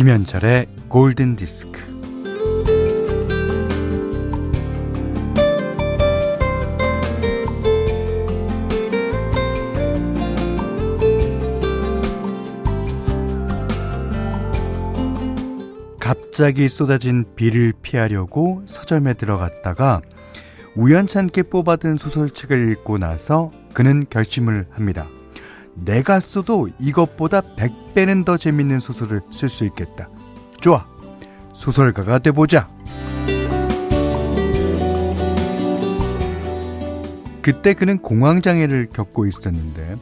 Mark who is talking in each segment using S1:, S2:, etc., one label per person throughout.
S1: 김현철의 골든 디스크. 갑자기 쏟아진 비를 피하려고 서점에 들어갔다가 우연찮게 뽑아든 소설책을 읽고 나서 그는 결심을 합니다. 내가 써도 이것보다 100배는 더 재밌는 소설을 쓸 수 있겠다. 좋아. 소설가가 돼보자. 그때 그는 공황장애를 겪고 있었는데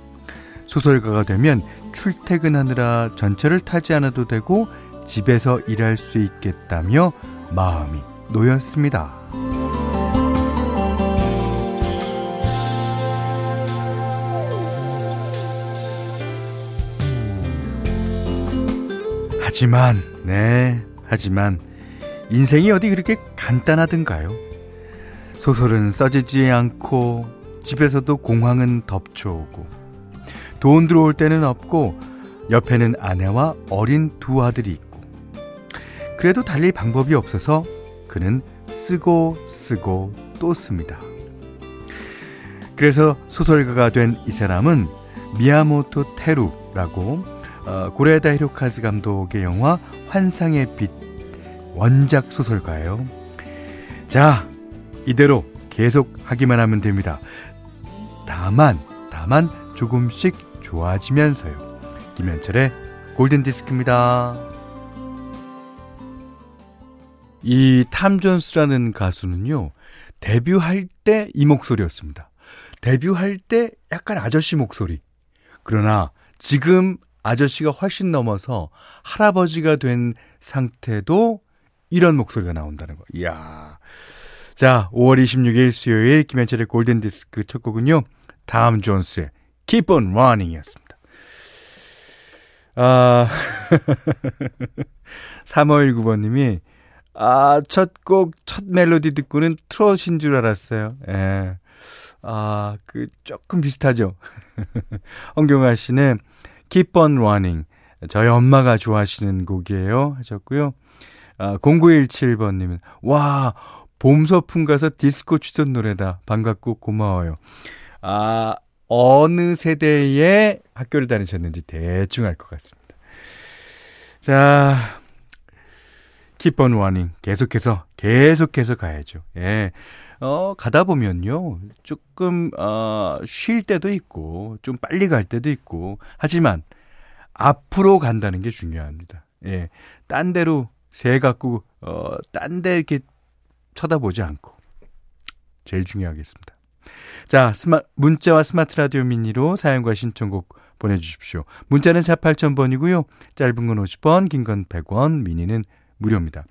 S1: 소설가가 되면 출퇴근하느라 전철을 타지 않아도 되고 집에서 일할 수 있겠다며 마음이 놓였습니다. 하지만, 네, 하지만, 인생이 어디 그렇게 간단하던가요? 소설은 써지지 않고, 집에서도 공황은 덮쳐오고, 돈 들어올 때는 없고, 옆에는 아내와 어린 두 아들이 있고, 그래도 달리 방법이 없어서 그는 쓰고 쓰고 또 씁니다. 그래서 소설가가 된 이 사람은 미야모토 테루라고 어, 고레다 히로카즈 감독의 영화 환상의 빛 원작 소설가예요. 자, 이대로 계속 하기만 하면 됩니다. 다만, 다만 조금씩 좋아지면서요. 김현철의 골든 디스크입니다. 이 탐 존스라는 가수는요, 데뷔할 때 이 목소리였습니다. 데뷔할 때 약간 아저씨 목소리. 그러나 지금 아저씨가 훨씬 넘어서 할아버지가 된 상태도 이런 목소리가 나온다는 거. 이야. 자, 5월 26일 수요일 김현철의 골든 디스크 첫 곡은요. 다음 존스의 Keep on Running 이었습니다. 아, 3519번 님이, 아, 첫 곡, 첫 멜로디 듣고는 트롯인 줄 알았어요. 예. 아, 그, 조금 비슷하죠. 홍경아 씨는 Keep on Running. 저희 엄마가 좋아하시는 곡이에요. 하셨고요. 아, 0917번님은, 와, 봄 서풍 가서 디스코 추던 노래다. 반갑고 고마워요. 아, 어느 세대에 학교를 다니셨는지 대충 알 것 같습니다. 자, Keep on running. 계속해서, 계속해서 가야죠. 예. 어, 가다 보면요. 조금, 어, 쉴 때도 있고, 좀 빨리 갈 때도 있고, 하지만, 앞으로 간다는 게 중요합니다. 예. 딴 데로 새 갖고, 어, 딴 데 이렇게 쳐다보지 않고. 제일 중요하겠습니다. 자, 스마, 문자와 스마트 라디오 미니로 사연과 신청곡 보내주십시오. 문자는 4 8000번이고요. 짧은 건 50원, 긴 건 100원, 미니는 무료입니다.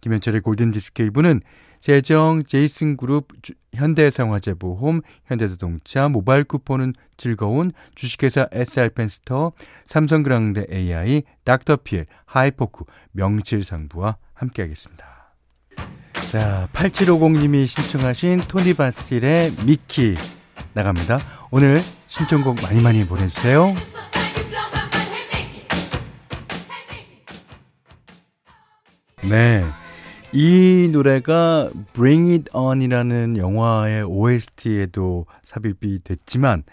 S1: 김현철의 골든디스크 1부는 재정, 제이슨그룹, 현대해상화재보험, 현대자동차, 모바일 쿠폰은 즐거운 주식회사 SR펜스터, 삼성그랑데 AI, 닥터피엘, 하이포크, 명칠상부와 함께하겠습니다. 자, 8750님이 신청하신 토니 바실의 미키 나갑니다. 오늘 신청곡 많이 많이 보내주세요. 네. 이 노래가 Bring It On이라는 영화의 OST에도 삽입이 됐지만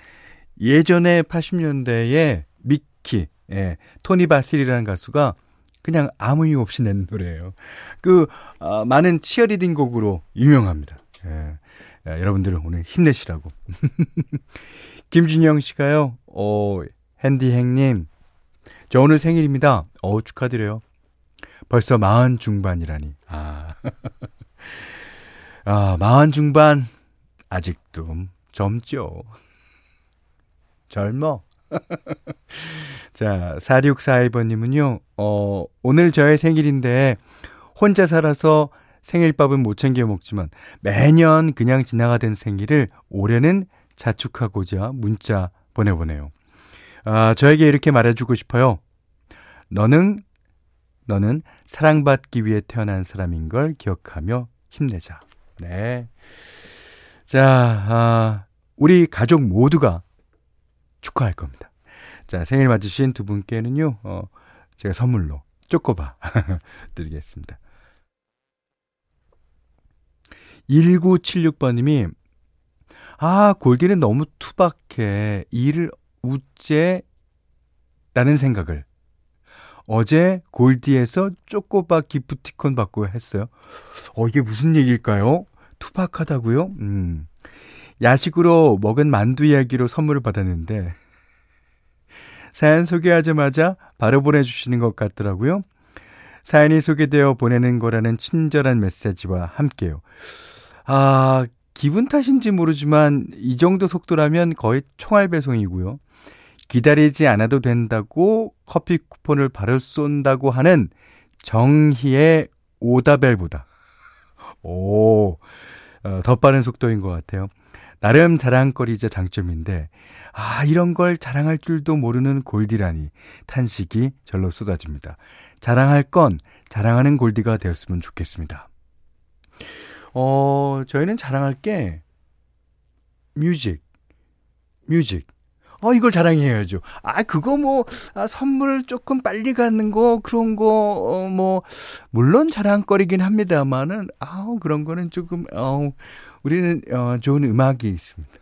S1: 예전에 80년대에 미키, 예, 토니 바실이라는 가수가 그냥 아무 이유 없이 낸 노래예요. 그 어, 많은 치어리딩 곡으로 유명합니다. 예. 야, 여러분들 오늘 힘내시라고. 김준영 씨가요. 어, 핸디 행님. 저 오늘 생일입니다. 어 축하드려요. 벌써 마흔 중반이라니. 아. 아, 마흔 중반. 아직도 젊죠. 젊어. 자, 4642번님은요, 어, 오늘 저의 생일인데, 혼자 살아서 생일밥은 못 챙겨 먹지만, 매년 그냥 지나가던 생일을 올해는 자축하고자 문자 보내보네요. 아, 저에게 이렇게 말해주고 싶어요. 너는 너는 사랑받기 위해 태어난 사람인 걸 기억하며 힘내자. 네. 자, 아, 우리 가족 모두가 축하할 겁니다. 자, 생일 맞으신 두 분께는요, 어, 제가 선물로 쪼꼬바 드리겠습니다. 1976번님이 아 골디는 너무 투박해 일을 우째 라는 생각을 어제 골디에서 쪼꼬바 기프티콘 받고 했어요. 어 이게 무슨 얘기일까요? 투박하다고요? 음. 야식으로 먹은 만두 이야기로 선물을 받았는데 사연 소개하자마자 바로 보내주시는 것 같더라고요. 사연이 소개되어 보내는 거라는 친절한 메시지와 함께요. 아, 기분 탓인지 모르지만 이 정도 속도라면 거의 총알 배송이고요. 기다리지 않아도 된다고 커피 쿠폰을 바로 쏜다고 하는 정희의 오다벨보다 오, 어, 더 빠른 속도인 것 같아요. 나름 자랑거리자 장점인데, 아, 이런 걸 자랑할 줄도 모르는 골디라니, 탄식이 절로 쏟아집니다. 자랑할 건 자랑하는 골디가 되었으면 좋겠습니다. 어, 저희는 자랑할 게, 뮤직, 뮤직. 어, 이걸 자랑해야죠. 아, 그거 뭐, 아, 선물 조금 빨리 갖는 거, 그런 거, 어, 뭐, 물론 자랑거리긴 합니다만은, 아우, 그런 거는 조금, 아우, 우리는, 어, 좋은 음악이 있습니다.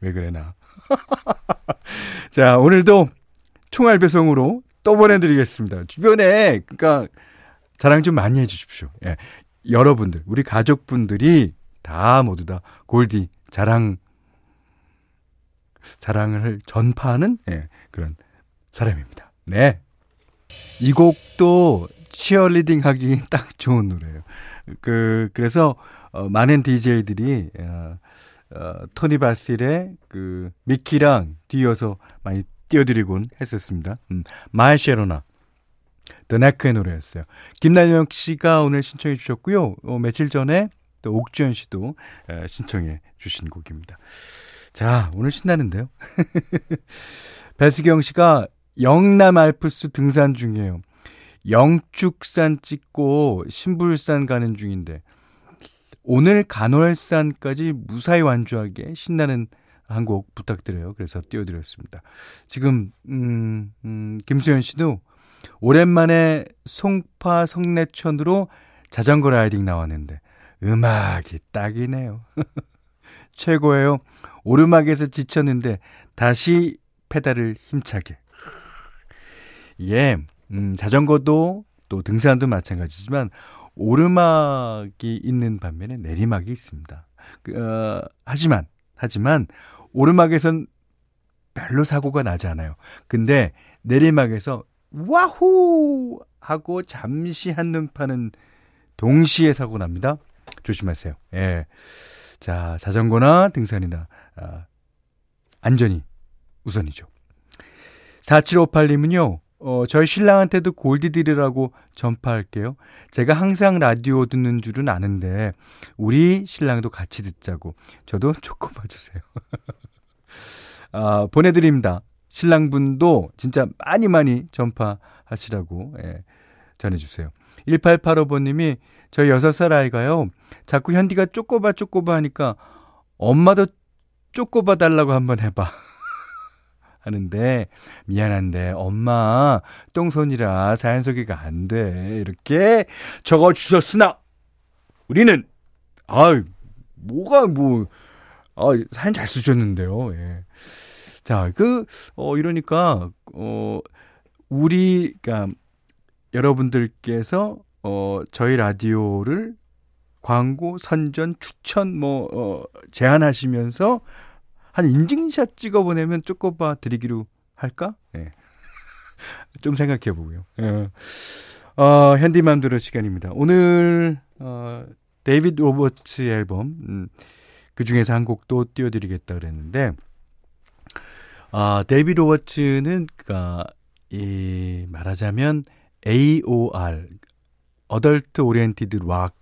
S1: 왜 그래, 나. 자, 오늘도 총알 배송으로 또 보내드리겠습니다. 주변에, 그니까, 자랑 좀 많이 해주십시오. 예. 여러분들, 우리 가족분들이 다 모두 다 골디 자랑 자랑을 전파하는 예, 그런 사람입니다. 네. 이 곡도 치어리딩 하기 딱 좋은 노래예요. 그 그래서 어, 많은 DJ들이 어, 어, 토니 바실의 그 미키랑 뒤어서 많이 띄워드리곤 했었습니다. 음, 마에쉐로나 더네크의 노래였어요. 김나영 씨가 오늘 신청해 주셨고요. 어, 며칠 전에 또 옥주현 씨도 에, 신청해 주신 곡입니다. 자, 오늘 신나는데요. 배수경 씨가 영남 알프스 등산 중이에요. 영축산 찍고 신불산 가는 중인데 오늘 간월산까지 무사히 완주하게 신나는 한 곡 부탁드려요. 그래서 띄워드렸습니다. 지금 음, 음, 김수현 씨도 오랜만에 송파 성내천으로 자전거 라이딩 나왔는데 음악이 딱이네요. 최고예요. 오르막에서 지쳤는데 다시 페달을 힘차게. 예, 음, 자전거도 또 등산도 마찬가지지만 오르막이 있는 반면에 내리막이 있습니다. 그, 어, 하지만 하지만 오르막에선 별로 사고가 나지 않아요. 근데 내리막에서 와후 하고 잠시 한눈 파는 동시에 사고 납니다. 조심하세요. 예. 자, 자전거나 등산이나 아, 안전이 우선이죠. 4758님은요, 어, 저희 신랑한테도 골디드리라고 전파할게요. 제가 항상 라디오 듣는 줄은 아는데, 우리 신랑도 같이 듣자고. 저도 조금 봐주세요. 아, 보내드립니다. 신랑분도 진짜 많이 많이 전파하시라고, 예, 전해주세요. 1885번님이 저희 6살 아이가요, 자꾸 현디가 쪼꼬바 쪼꼬바 하니까 엄마도 쪼꼬봐 달라고 한번 해봐. 하는데 미안한데 엄마 똥손이라 사연 소개가 안 돼. 이렇게 적어 주셨으나 우리는 아 뭐가 뭐 아, 사연 잘 쓰셨는데요. 예. 자, 그, 어, 이러니까, 어, 우리, 그니까, 여러분들께서, 어, 저희 라디오를 광고, 선전, 추천 뭐 어, 제안하시면서 한 인증샷 찍어 보내면 쪼꼬바 드리기로 할까? 예. 좀 생각해 보고요. 예. 어, 현디맘대로 시간입니다. 오늘 어, 데이비드 로버츠 앨범 음, 그 중에서 한 곡도 띄워드리겠다 그랬는데 아, 데이비드 로버츠는 그니까 이 말하자면 AOR adult oriented rock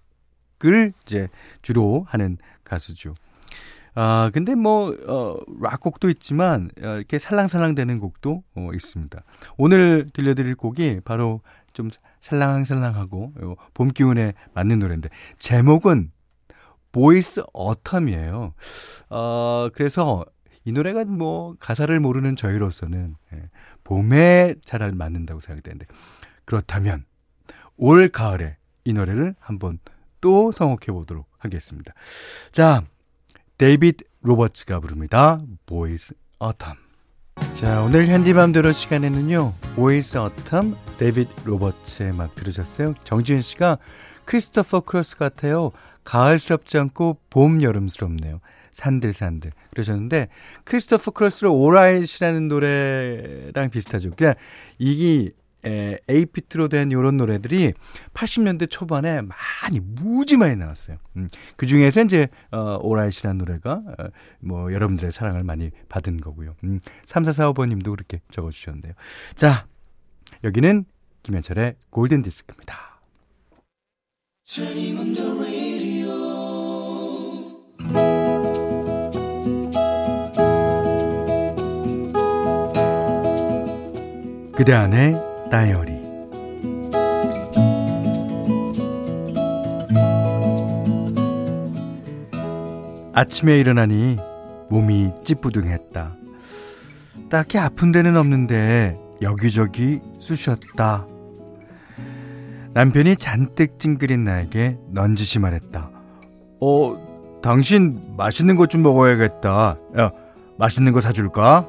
S1: 락을 이제 주로 하는 가수죠. 아, 근데 뭐, 어, 락곡도 있지만, 어, 이렇게 살랑살랑 되는 곡도, 어, 있습니다. 오늘 들려드릴 곡이 바로 좀 살랑살랑하고, 어, 봄 기운에 맞는 노래인데, 제목은 Boys of Autumn이에요. 어, 그래서 이 노래가 뭐, 가사를 모르는 저희로서는, 예, 봄에 잘 맞는다고 생각되는데, 그렇다면 올 가을에 이 노래를 한번 또 선곡해 보도록 하겠습니다. 자, 데이비드 로버츠가 부릅니다. Boys of Autumn. 자, 오늘 현디맘대로 시간에는요. Boys of Autumn 데이비드 로버츠의 음악 들으셨어요. 정지윤 씨가 크리스토퍼 크로스 같아요. 가을스럽지 않고 봄 여름스럽네요. 산들산들 그러셨는데 크리스토퍼 크로스의 All Right이라는 노래랑 비슷하죠. 그냥 이게 에, eight beat로 된 이런 노래들이 80년대 초반에 많이 무지 많이 나왔어요. 음, 그 중에서 이제 어, All Right이라는 노래가 어, 뭐 여러분들의 사랑을 많이 받은 거고요. 음, 3445번님도 그렇게 적어주셨는데요. 자, 여기는 김현철의 골든 디스크입니다. 그대 안에 다이어리 아침에 일어나니 몸이 찌뿌둥했다. 딱히 아픈 데는 없는데 여기저기 쑤셨다. 남편이 잔뜩 찡그린 나에게 넌지시 말했다. 어, 당신 맛있는 것 좀 먹어야겠다. 야, 맛있는 거 사줄까?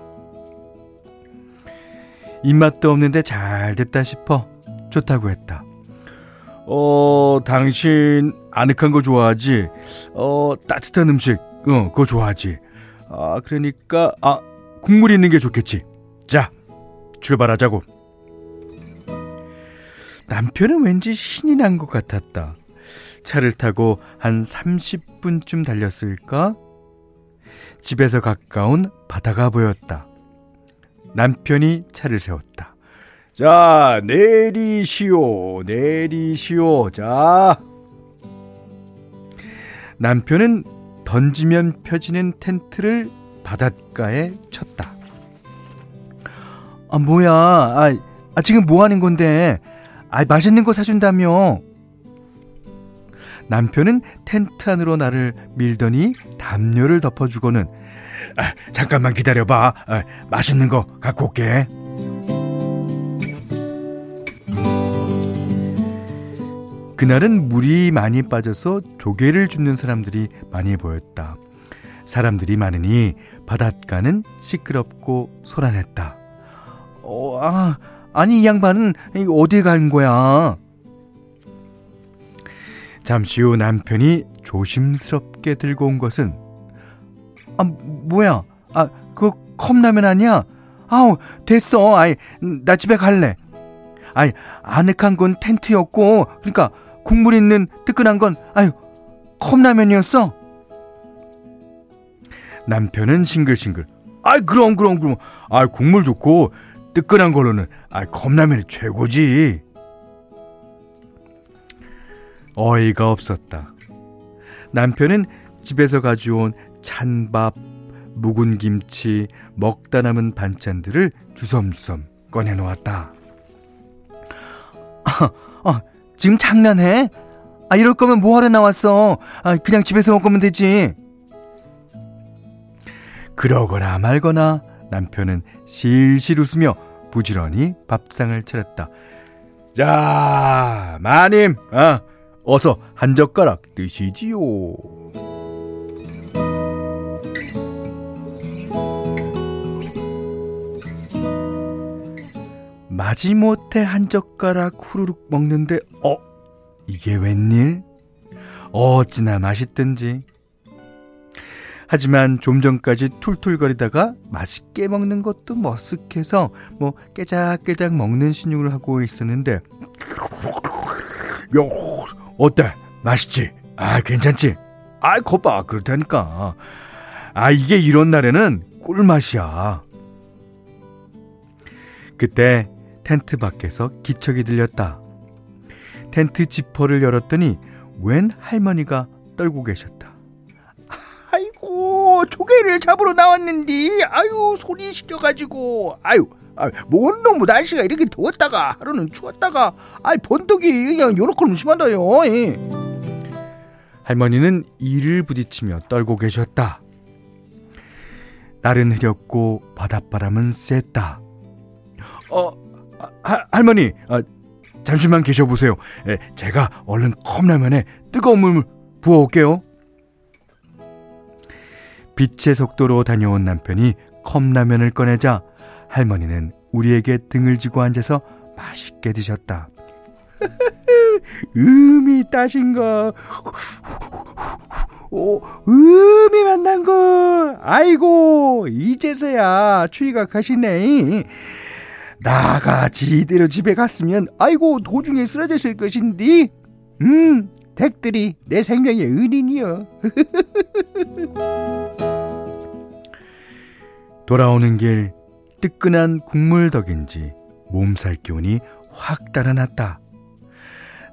S1: 입맛도 없는데 잘 됐다 싶어 좋다고 했다. 어, 당신 아늑한 거 좋아하지? 어, 따뜻한 음식, 어, 그거 좋아하지? 아, 그러니까, 아, 국물 있는 게 좋겠지. 자, 출발하자고. 남편은 왠지 신이 난 것 같았다. 차를 타고 한 30분쯤 달렸을까? 집에서 가까운 바다가 보였다. 남편이 차를 세웠다. 자, 내리시오, 내리시오. 자. 남편은 던지면 펴지는 텐트를 바닷가에 쳤다. 아, 뭐야. 아, 아 지금 뭐 하는 건데? 아, 맛있는 거 사준다며. 남편은 텐트 안으로 나를 밀더니 담요를 덮어주고는 아, 잠깐만 기다려봐. 아, 맛있는 거 갖고 올게. 그날은 물이 많이 빠져서 조개를 줍는 사람들이 많이 보였다. 사람들이 많으니 바닷가는 시끄럽고 소란했다. 어, 아, 아니 이 양반은 어디 간 거야? 잠시 후 남편이 조심스럽게 들고 온 것은 아, 뭐야? 아, 그 컵라면 아니야? 아우, 됐어. 아이, 나 집에 갈래. 아이, 아늑한 건 텐트였고, 그러니까 국물 있는 뜨끈한 건, 아유, 컵라면이었어? 남편은 싱글싱글. 아이, 그럼, 그럼, 그럼. 아이, 국물 좋고, 뜨끈한 걸로는, 아이, 컵라면이 최고지. 어이가 없었다. 남편은 집에서 가져온 찬밥, 묵은 김치, 먹다 남은 반찬들을 주섬주섬 꺼내놓았다. 아, 아, 지금 장난해? 아, 이럴 거면 뭐하러 나왔어? 아, 그냥 집에서 먹으면 되지. 그러거나 말거나 남편은 실실 웃으며 부지런히 밥상을 차렸다. 자, 마님, 아, 어서 한 젓가락 드시지요. 마지못해 한 젓가락 후루룩 먹는데 어 이게 웬일? 어찌나 맛있든지. 하지만 좀 전까지 툴툴거리다가 맛있게 먹는 것도 머쓱해서 뭐 깨작깨작 먹는 신용을 하고 있었는데 야 어때? 맛있지? 아 괜찮지? 아 거봐 그렇다니까 아 이게 이런 날에는 꿀맛이야 그때 텐트 밖에서 기척이 들렸다. 텐트 지퍼를 열었더니 웬 할머니가 떨고 계셨다. 아이고 조개를 잡으러 나왔는데 아유 손이 시려가지고. 아유 뭔 놈의 날씨가 이렇게 더웠다가 하루는 추웠다가. 아이 번덕이 그냥 요렇게 심하다요. 할머니는 이를 부딪히며 떨고 계셨다. 날은 흐렸고 바닷바람은 셌다. 어 하, 할머니, 아, 잠시만 계셔보세요. 예, 제가 얼른 컵라면에 뜨거운 물 부어올게요. 빛의 속도로 다녀온 남편이 컵라면을 꺼내자 할머니는 우리에게 등을 지고 앉아서 맛있게 드셨다. 음이 따신 거. 오, 음이 만난 거. 아이고, 이제서야 추위가 가시네. 나같이 이대로 집에 갔으면, 아이고, 도중에 쓰러졌을 것인데, 음, 댁들이 내 생명의 은인이여. 돌아오는 길, 뜨끈한 국물 덕인지 몸살 기운이 확 달아났다.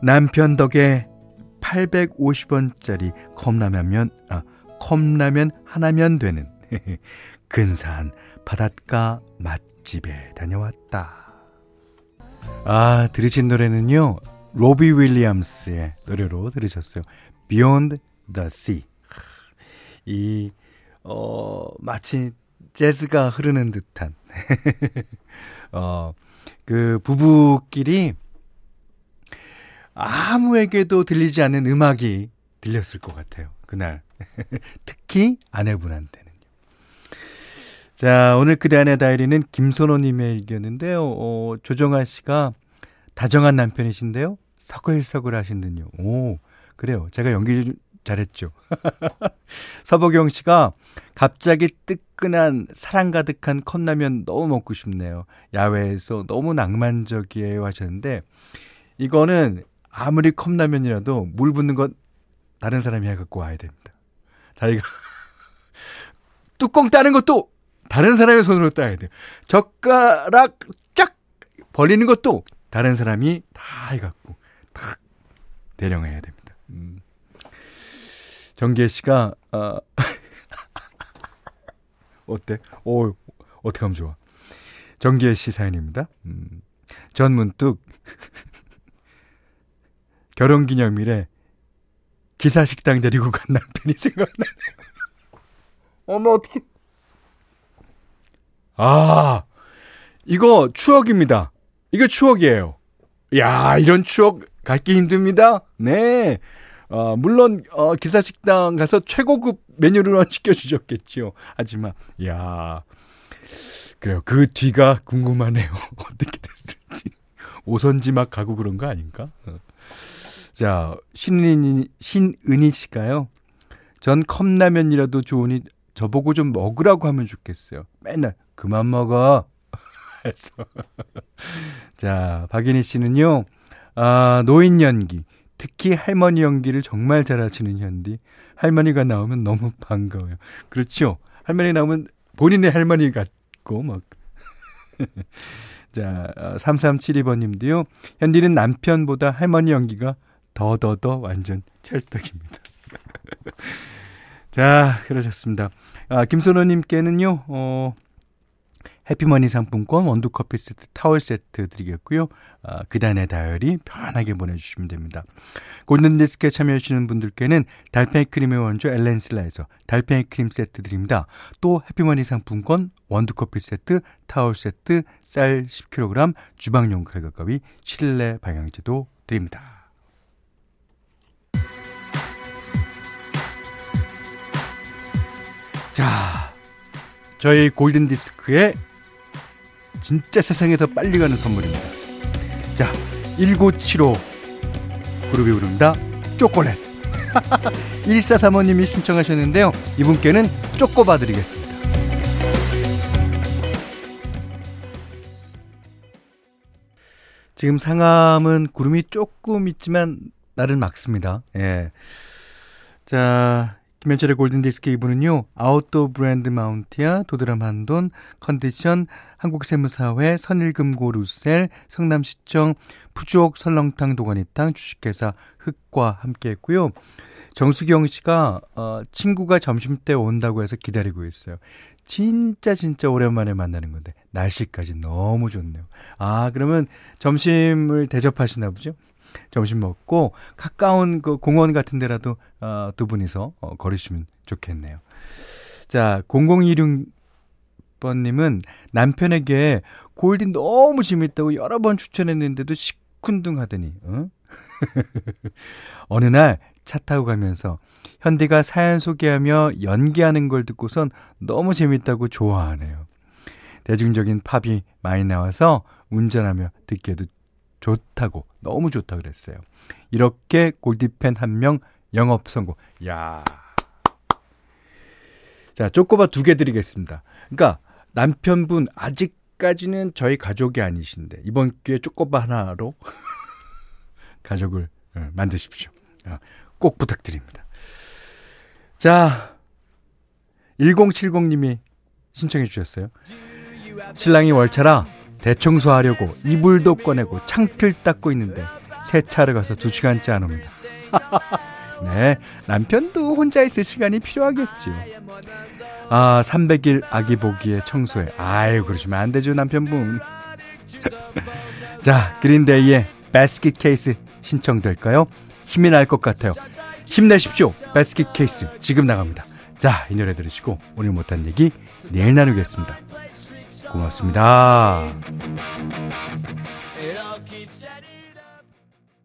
S1: 남편 덕에 850원짜리 컵라면, 아, 컵라면 하나면 되는 근사한 바닷가 맛 집에 다녀왔다. 아, 들으신 노래는요, 로비 윌리엄스의 노래로 들으셨어요. Beyond the Sea. 이, 어, 마치 재즈가 흐르는 듯한, 어, 그 부부끼리 아무에게도 들리지 않는 음악이 들렸을 것 같아요. 그날. 특히 아내분한테는요. 자, 오늘 그대 안의 다이리는 김선호님의 일기였는데요. 어, 조정아 씨가 다정한 남편이신데요. 서글서글 하신군요. 오, 그래요. 제가 연기 잘했죠. 서보경 씨가 갑자기 뜨끈한 사랑 가득한 컵라면 너무 먹고 싶네요. 야외에서 너무 낭만적이에요 하셨는데 이거는 아무리 컵라면이라도 물 붓는 건 다른 사람이 해갖고 와야 됩니다. 자기가 뚜껑 따는 것도 다른 사람의 손으로 따야 돼요. 젓가락 쫙 벌리는 것도 다른 사람이 다 해갖고 탁 대령해야 됩니다. 음. 정기혜 씨가 어, 어때? 오 어떻게 하면 좋아? 정기혜 씨 사연입니다. 음. 전 문득 결혼 기념일에 기사 식당 데리고 간 남편이 생각나네요. 어머, 어떻게. 아, 이거 추억입니다. 이거 추억이에요. 야, 이런 추억 갖기 힘듭니다. 네. 어, 물론, 어, 기사식당 가서 최고급 메뉴를 시켜주셨겠지요. 하지만, 야 그래요. 그 뒤가 궁금하네요. 어떻게 됐을지. 오선지 막 가고 그런 거 아닌가? 어. 자, 신은이, 신은희 씨가요. 전 컵라면이라도 좋으니 저보고 좀 먹으라고 하면 좋겠어요. 맨날 그만 먹어. 해서. 자, 박인희 씨는요. 아, 노인 연기. 특히 할머니 연기를 정말 잘하시는 현디. 할머니가 나오면 너무 반가워요. 그렇죠. 할머니 나오면 본인의 할머니 같고, 막. 자, 3372번 어, 님도요. 현디는 남편보다 할머니 연기가 더더더 완전 찰떡입니다. 자, 그러셨습니다. 아, 김선호 님께는요, 어, 해피머니 상품권, 원두커피 세트, 타월 세트 드리겠고요. 아, 그단의 다이어리 편하게 보내주시면 됩니다. 골든디스크에 참여해주시는 분들께는 달팽이 크림의 원조 엘렌슬라에서 달팽이 크림 세트 드립니다. 또 해피머니 상품권, 원두커피 세트, 타월 세트, 쌀 10kg, 주방용 칼과 가위, 실내 방향제도 드립니다. 자, 저희 골든디스크의 진짜 세상에 더 빨리 가는 선물입니다. 자, 1975 그룹이 부릅니다. 초콜렛. 1435님이 신청하셨는데요. 이분께는 쪼꼬바 드리겠습니다. 지금 상암은 구름이 조금 있지만 날은 맑습니다. 예. 자, 김현철의 골든디스크 2부는요, 아웃도어 브랜드 마운티아, 도드람 한돈, 컨디션, 한국세무사회, 선일금고 루셀, 성남시청, 부족 설렁탕 도가니탕, 주식회사 흑과 함께 했고요. 정수경 씨가, 어, 친구가 점심때 온다고 해서 기다리고 있어요. 진짜 진짜 오랜만에 만나는 건데, 날씨까지 너무 좋네요. 아, 그러면 점심을 대접하시나 보죠? 점심 먹고 가까운 그 공원 같은 데라도 어, 두 분이서 어, 걸으시면 좋겠네요. 자, 0026번님은 남편에게 골디 너무 재밌다고 여러 번 추천했는데도 시큰둥 하더니, 어? 어느 날 차 타고 가면서 현디가 사연 소개하며 연기하는 걸 듣고선 너무 재밌다고 좋아하네요. 대중적인 팝이 많이 나와서 운전하며 듣기에도 좋다고, 너무 좋다 그랬어요. 이렇게 골디팬 한 명 영업 성공. 야 자, 쪼꼬바 두 개 드리겠습니다. 그러니까 남편분 아직까지는 저희 가족이 아니신데 이번 기회에 쪼꼬바 하나로 가족을 어, 만드십시오. 어, 꼭 부탁드립니다. 자, 1070님이 신청해 주셨어요. 신랑이 월차라 대청소하려고 이불도 꺼내고 창틀 닦고 있는데 세차를 가서 2시간째 안 옵니다. 네, 남편도 혼자 있을 시간이 필요하겠지요. 아, 300일 아기 보기에 청소해. 아유, 그러시면 안 되죠, 남편분. 자, 그린데이의 베스킷 케이스 신청될까요? 힘이 날 것 같아요. 힘내십시오. 베스킷 케이스 지금 나갑니다. 자, 이 노래 들으시고 오늘 못한 얘기 내일 나누겠습니다. 고맙습니다.